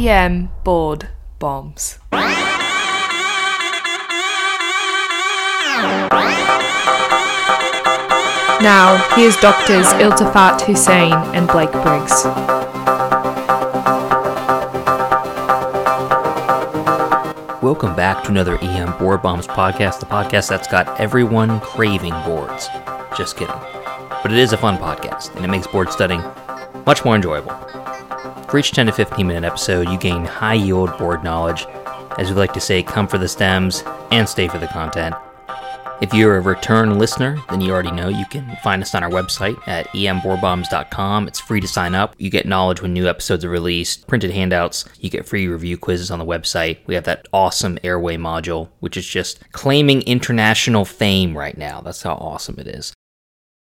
EM board bombs. Now, here's doctors Iltifat Husain and Blake Briggs. Welcome back to another EM Board Bombs podcast, the podcast that's got everyone craving boards. Just kidding. But it is a fun podcast, and it makes board studying much more enjoyable. For each 10 to 15 minute episode, you gain high yield board knowledge. As we like to say, come for the stems and stay for the content. If you're a return listener, then you already know you can find us on our website at emboardbombs.com. It's free to sign up. You get knowledge when new episodes are released, printed handouts, you get free review quizzes on the website. We have that awesome airway module, which is just claiming international fame right now. That's how awesome it is.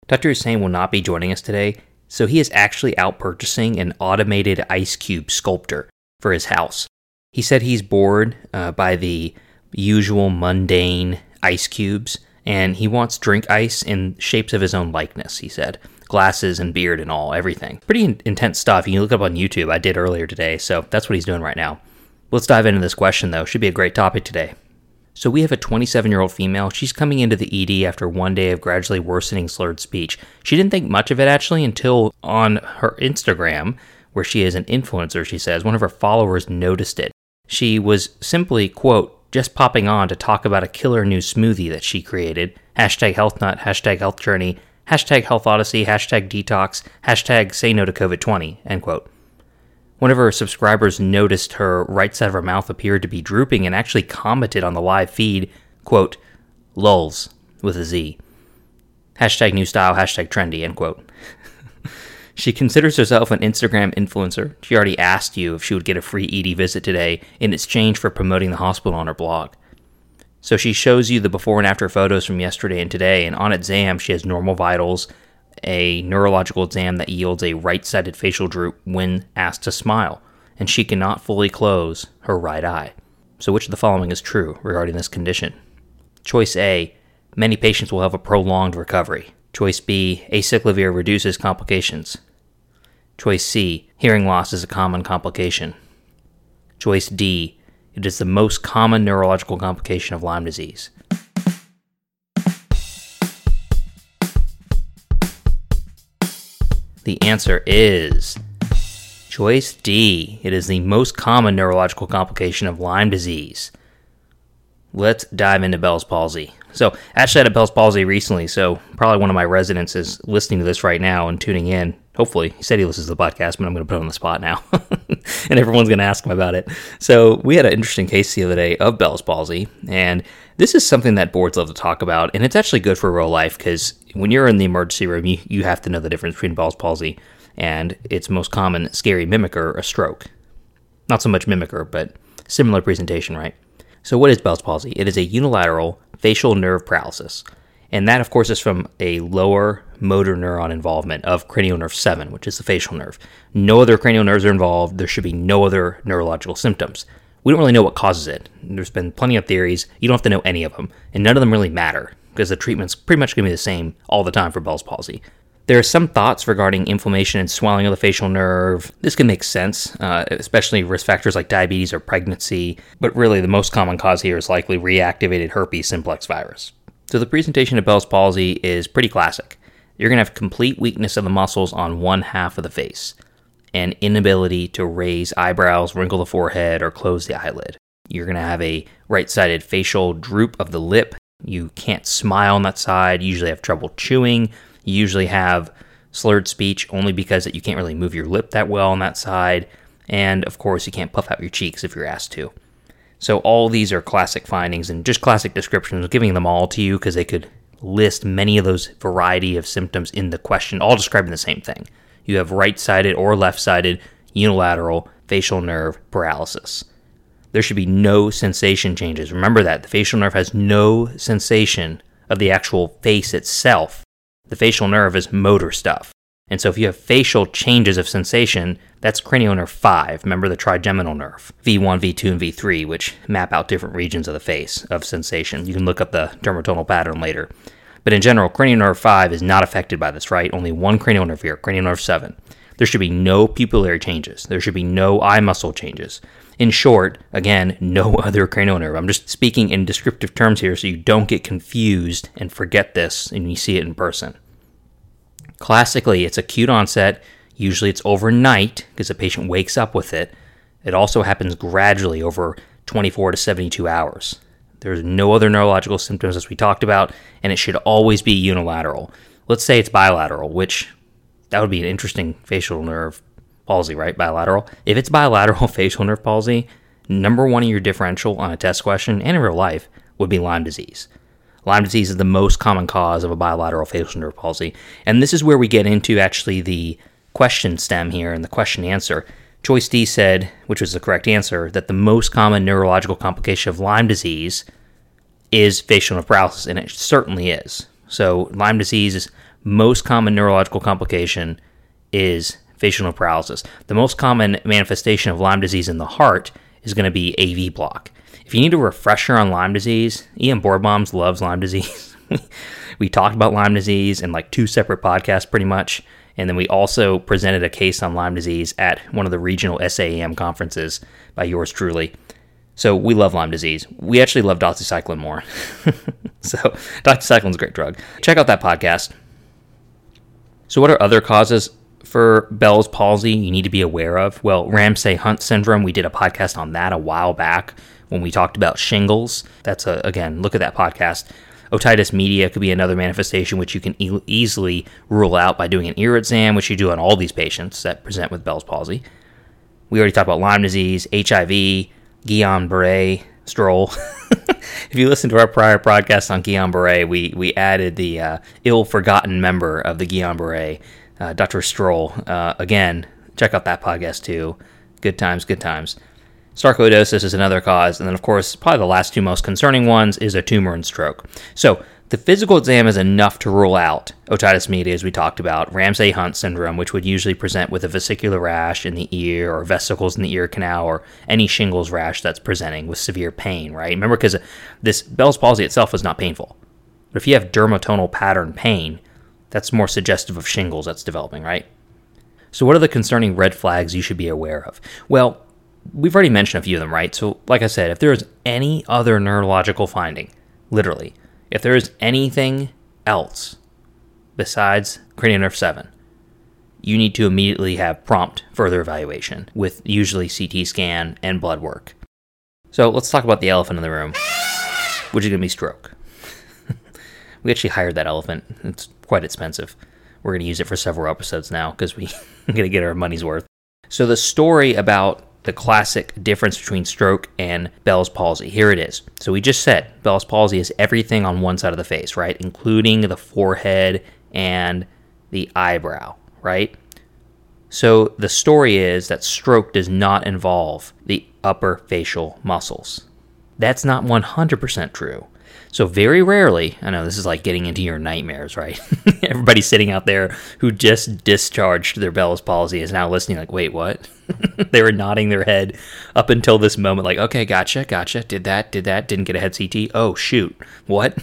Dr. Husain will not be joining us today, so he is actually out purchasing an automated ice cube sculptor for his house. He said he's bored uh, by the usual mundane ice cubes, and he wants drink ice in shapes of his own likeness, he said. Glasses and beard and all, everything. Pretty in- intense stuff. You can look up on YouTube. I did earlier today, so that's what he's doing right now. Let's dive into this question, though. Should be a great topic today. So, we have a 27 year old female. She's coming into the ED after one day of gradually worsening slurred speech. She didn't think much of it actually until on her Instagram, where she is an influencer, she says, one of her followers noticed it. She was simply, quote, just popping on to talk about a killer new smoothie that she created. Hashtag health nut, hashtag health journey, hashtag health odyssey, hashtag detox, hashtag say no to COVID 20, end quote. One of her subscribers noticed her right side of her mouth appeared to be drooping and actually commented on the live feed, quote, lulls, with a Z. Hashtag new style, hashtag trendy, end quote. she considers herself an Instagram influencer. She already asked you if she would get a free ED visit today in exchange for promoting the hospital on her blog. So she shows you the before and after photos from yesterday and today, and on exam, she has normal vitals, a neurological exam that yields a right sided facial droop when asked to smile, and she cannot fully close her right eye. So, which of the following is true regarding this condition? Choice A Many patients will have a prolonged recovery. Choice B Acyclovir reduces complications. Choice C Hearing loss is a common complication. Choice D It is the most common neurological complication of Lyme disease. The answer is choice D. It is the most common neurological complication of Lyme disease. Let's dive into Bell's palsy. So, actually, I had a Bell's palsy recently, so probably one of my residents is listening to this right now and tuning in. Hopefully, he said he listens to the podcast, but I'm going to put him on the spot now, and everyone's going to ask him about it. So, we had an interesting case the other day of Bell's palsy, and this is something that boards love to talk about, and it's actually good for real life because when you're in the emergency room, you, you have to know the difference between Bell's palsy and its most common scary mimicker, a stroke. Not so much mimicker, but similar presentation, right? So, what is Bell's palsy? It is a unilateral facial nerve paralysis. And that, of course, is from a lower motor neuron involvement of cranial nerve 7, which is the facial nerve. No other cranial nerves are involved. There should be no other neurological symptoms. We don't really know what causes it. There's been plenty of theories. You don't have to know any of them. And none of them really matter because the treatment's pretty much going to be the same all the time for Bell's palsy. There are some thoughts regarding inflammation and swelling of the facial nerve. This can make sense, uh, especially risk factors like diabetes or pregnancy, but really the most common cause here is likely reactivated herpes simplex virus. So the presentation of Bell's palsy is pretty classic. You're going to have complete weakness of the muscles on one half of the face and inability to raise eyebrows, wrinkle the forehead, or close the eyelid. You're going to have a right sided facial droop of the lip. You can't smile on that side. You usually have trouble chewing. You usually have slurred speech only because that you can't really move your lip that well on that side. And of course, you can't puff out your cheeks if you're asked to. So, all these are classic findings and just classic descriptions, giving them all to you because they could list many of those variety of symptoms in the question, all describing the same thing. You have right sided or left sided unilateral facial nerve paralysis. There should be no sensation changes. Remember that the facial nerve has no sensation of the actual face itself. The facial nerve is motor stuff. And so if you have facial changes of sensation, that's cranial nerve 5. Remember the trigeminal nerve, V1, V2, and V3, which map out different regions of the face of sensation. You can look up the dermatomal pattern later. But in general, cranial nerve 5 is not affected by this, right? Only one cranial nerve here, cranial nerve 7. There should be no pupillary changes. There should be no eye muscle changes. In short, again, no other cranial nerve. I'm just speaking in descriptive terms here so you don't get confused and forget this and you see it in person. Classically, it's acute onset. Usually it's overnight because the patient wakes up with it. It also happens gradually over 24 to 72 hours. There's no other neurological symptoms as we talked about, and it should always be unilateral. Let's say it's bilateral, which that would be an interesting facial nerve palsy, right? Bilateral. If it's bilateral facial nerve palsy, number one in your differential on a test question and in real life would be Lyme disease. Lyme disease is the most common cause of a bilateral facial nerve palsy. And this is where we get into actually the question stem here and the question answer. Choice D said, which was the correct answer, that the most common neurological complication of Lyme disease is facial paralysis, and it certainly is. So, Lyme disease's most common neurological complication is facial paralysis. The most common manifestation of Lyme disease in the heart is going to be AV block. If you need a refresher on Lyme disease, EM Board Bombs loves Lyme disease. we talked about Lyme disease in like two separate podcasts, pretty much. And then we also presented a case on Lyme disease at one of the regional SAEM conferences by yours truly. So we love Lyme disease. We actually love doxycycline more. so doxycycline's a great drug. Check out that podcast. So what are other causes for Bell's palsy you need to be aware of? Well, Ramsay Hunt syndrome, we did a podcast on that a while back when we talked about shingles. That's a again, look at that podcast. Otitis media could be another manifestation which you can e- easily rule out by doing an ear exam, which you do on all these patients that present with Bell's palsy. We already talked about Lyme disease, HIV, Guillain-Barré, Strohl. if you listen to our prior podcast on Guillain-Barré, we we added the uh, ill-forgotten member of the Guillain-Barré, uh, Dr. Strohl. Uh, again, check out that podcast too. Good times, good times. Sarcoidosis is another cause, and then, of course, probably the last two most concerning ones is a tumor and stroke. So, the physical exam is enough to rule out otitis media, as we talked about, Ramsay Hunt syndrome, which would usually present with a vesicular rash in the ear or vesicles in the ear canal or any shingles rash that's presenting with severe pain, right? Remember, because this Bell's palsy itself is not painful. But if you have dermatomal pattern pain, that's more suggestive of shingles that's developing, right? So, what are the concerning red flags you should be aware of? Well, we've already mentioned a few of them, right? So, like I said, if there is any other neurological finding, literally, if there is anything else besides cranial nerve 7, you need to immediately have prompt further evaluation with usually CT scan and blood work. So, let's talk about the elephant in the room, which is going to be stroke. we actually hired that elephant, it's quite expensive. We're going to use it for several episodes now because we are going to get our money's worth. So, the story about the classic difference between stroke and Bell's palsy. Here it is. So we just said Bell's palsy is everything on one side of the face, right? Including the forehead and the eyebrow, right? So the story is that stroke does not involve the upper facial muscles. That's not 100% true. So very rarely, I know this is like getting into your nightmares, right? Everybody sitting out there who just discharged their Bell's palsy is now listening like, "Wait, what?" they were nodding their head up until this moment like, "Okay, gotcha, gotcha. Did that, did that, didn't get a head CT. Oh, shoot. What?"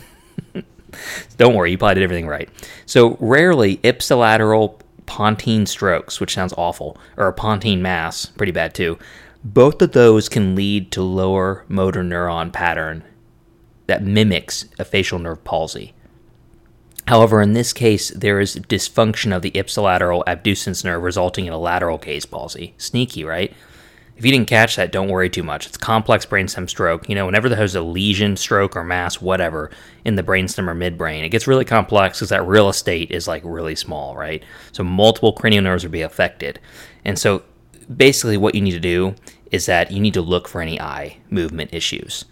Don't worry, you probably did everything right. So rarely ipsilateral pontine strokes, which sounds awful, or a pontine mass, pretty bad too. Both of those can lead to lower motor neuron pattern that mimics a facial nerve palsy. However, in this case, there is dysfunction of the ipsilateral abducens nerve resulting in a lateral gaze palsy. Sneaky, right? If you didn't catch that, don't worry too much. It's complex brainstem stroke. You know, whenever there's a lesion, stroke, or mass, whatever, in the brainstem or midbrain, it gets really complex because that real estate is like really small, right? So multiple cranial nerves would be affected. And so basically, what you need to do is that you need to look for any eye movement issues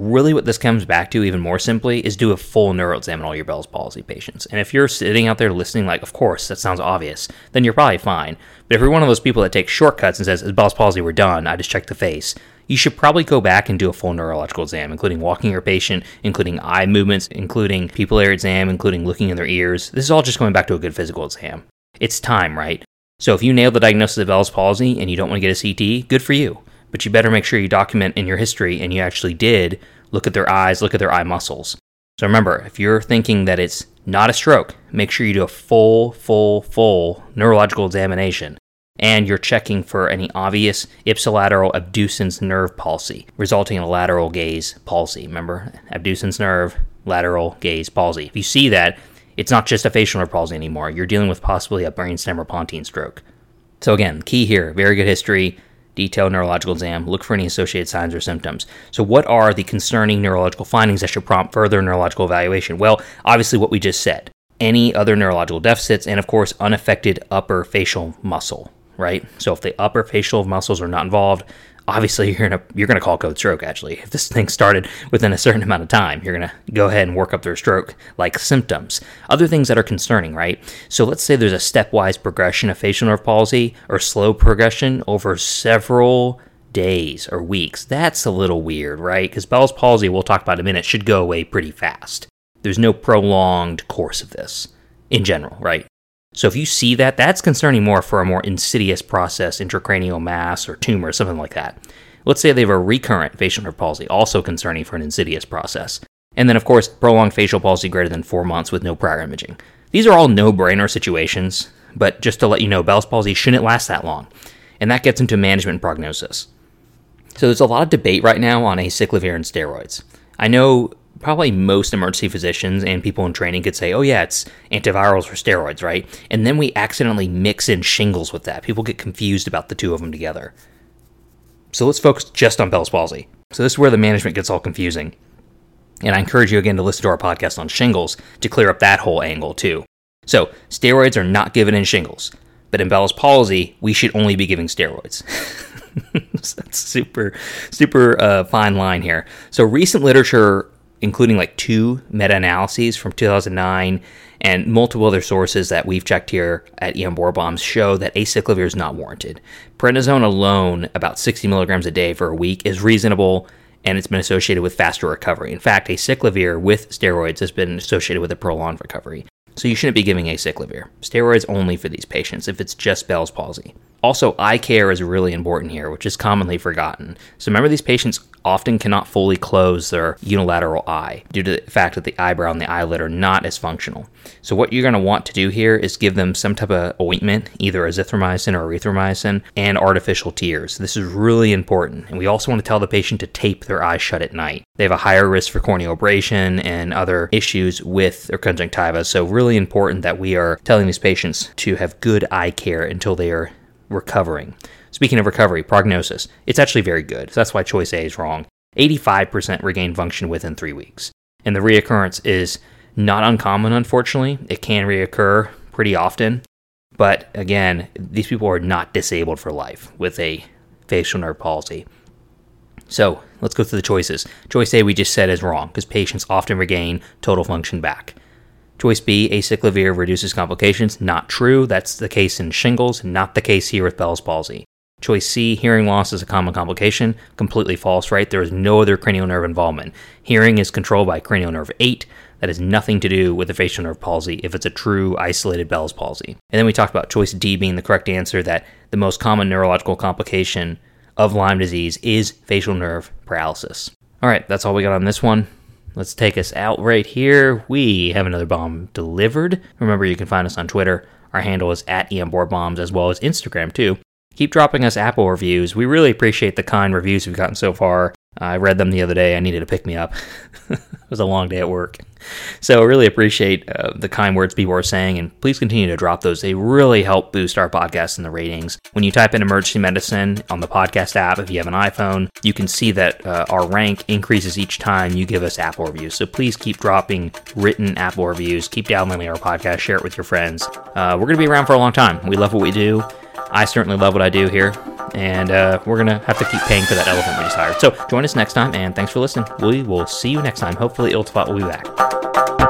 really what this comes back to even more simply is do a full neural exam on all your Bell's palsy patients. And if you're sitting out there listening like, of course, that sounds obvious, then you're probably fine. But if you're one of those people that takes shortcuts and says, as Bell's palsy, we're done, I just checked the face, you should probably go back and do a full neurological exam, including walking your patient, including eye movements, including pupillary exam, including looking in their ears. This is all just going back to a good physical exam. It's time, right? So if you nail the diagnosis of Bell's palsy and you don't want to get a CT, good for you but you better make sure you document in your history and you actually did look at their eyes, look at their eye muscles. So remember, if you're thinking that it's not a stroke, make sure you do a full, full, full neurological examination. and you're checking for any obvious ipsilateral abducens nerve palsy, resulting in a lateral gaze palsy. Remember, abducens nerve, lateral gaze palsy. If you see that, it's not just a facial nerve palsy anymore. You're dealing with possibly a brainstem or pontine stroke. So again, key here, very good history, detailed neurological exam, look for any associated signs or symptoms. So what are the concerning neurological findings that should prompt further neurological evaluation? Well, obviously what we just said. Any other neurological deficits and of course unaffected upper facial muscle, right? So if the upper facial muscles are not involved, obviously you're gonna you're gonna call code stroke. Actually, if this thing started within a certain amount of time, you're gonna go ahead and work up their stroke like symptoms. Other things that are concerning, right? So let's say there's a stepwise progression of facial nerve palsy or slow progression over several days or weeks. That's a little weird, right? Because Bell's palsy, we'll talk about in a minute, should go away pretty fast. There's no prolonged course of this in general, right? So if you see that, that's concerning more for a more insidious process, intracranial mass or tumor, something like that. Let's say they have a recurrent facial nerve palsy, also concerning for an insidious process. And then, of course, prolonged facial palsy greater than four months with no prior imaging. These are all no brainer situations, but just to let you know, Bell's palsy shouldn't last that long. And that gets into management and prognosis. So there's a lot of debate right now on acyclovir and steroids. I know probably most emergency physicians and people in training could say, oh, yeah, it's antivirals or steroids, right? And then we accidentally mix in shingles with that. People get confused about the two of them together. So let's focus just on Bell's palsy. So this is where the management gets all confusing. And I encourage you again to listen to our podcast on shingles to clear up that whole angle too. So steroids are not given in shingles, but in Bell's palsy, we should only be giving steroids. That's super, super uh, fine line here. So recent literature including like two meta analyses from 2009 and multiple other sources that we've checked here at EM Board Bombs show that acyclovir is not warranted. Prednisone alone, about 60 milligrams a day for a week, is reasonable and it's been associated with faster recovery. In fact, acyclovir with steroids has been associated with a prolonged recovery. So you shouldn't be giving acyclovir. Steroids only for these patients if it's just Bell's palsy. Also, eye care is really important here, which is commonly forgotten. So remember, these patients often cannot fully close their unilateral eye due to the fact that the eyebrow and the eyelid are not as functional. So what you're going to want to do here is give them some type of ointment, either azithromycin or erythromycin, and artificial tears. This is really important. And we also want to tell the patient to tape their eyes shut at night. They have a higher risk for corneal abrasion and other issues with their conjunctiva. So really important that we are telling these patients to have good eye care until they are recovering. Speaking of recovery, prognosis, it's actually very good. So that's why choice A is wrong. 85% regain function within three weeks. And the reoccurrence is not uncommon, unfortunately. It can reoccur pretty often. But again, these people are not disabled for life with a facial nerve palsy. So let's go through the choices. Choice A, we just said, is wrong because patients often regain total function back. Choice B, acyclovir reduces complications. Not true. That's the case in shingles, not the case here with Bell's palsy. Choice C, hearing loss is a common complication. Completely false, right? There is no other cranial nerve involvement. Hearing is controlled by cranial nerve 8. That has nothing to do with the facial nerve palsy if it's a true isolated Bell's palsy. And then we talked about choice D being the correct answer that the most common neurological complication of Lyme disease is facial nerve paralysis. All right, that's all we got on this one. Let's take us out right here. We have another bomb delivered. Remember, you can find us on Twitter. Our handle is at EMBoardBombs as well as Instagram too. Keep dropping us Apple reviews. We really appreciate the kind reviews we've gotten so far. I read them the other day. I needed to pick me up. it was a long day at work. So, I really appreciate uh, the kind words people are saying, and please continue to drop those. They really help boost our podcast and the ratings. When you type in emergency medicine on the podcast app, if you have an iPhone, you can see that uh, our rank increases each time you give us Apple reviews. So, please keep dropping written Apple reviews. Keep downloading our podcast, share it with your friends. Uh, we're going to be around for a long time. We love what we do. I certainly love what I do here, and uh, we're going to have to keep paying for that elephant we just hired. So join us next time, and thanks for listening. We will see you next time. Hopefully, Iltifat will be back.